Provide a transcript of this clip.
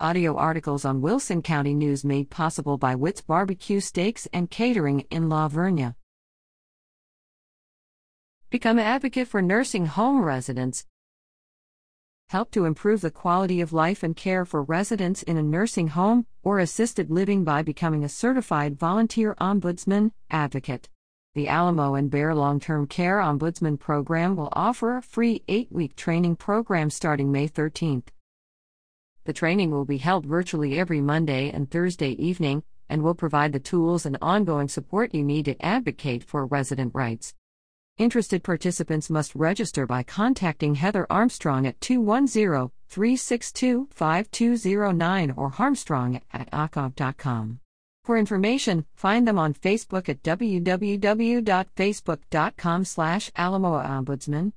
Audio articles on Wilson County News made possible by Witt's Barbecue Steaks and Catering in La Vernia. Become an advocate for nursing home residents. Help to improve the quality of life and care for residents in a nursing home or assisted living by becoming a certified volunteer ombudsman advocate. The Alamo and Bexar Long Term Care Ombudsman Program will offer a free eight week training program starting May 13th. The training will be held virtually every Monday and Thursday evening and will provide the tools and ongoing support you need to advocate for resident rights. Interested participants must register by contacting Heather Armstrong at 210 362 5209 or harmstrong at acov.com. For information, find them on Facebook at www.facebook.com slash alamoombudsman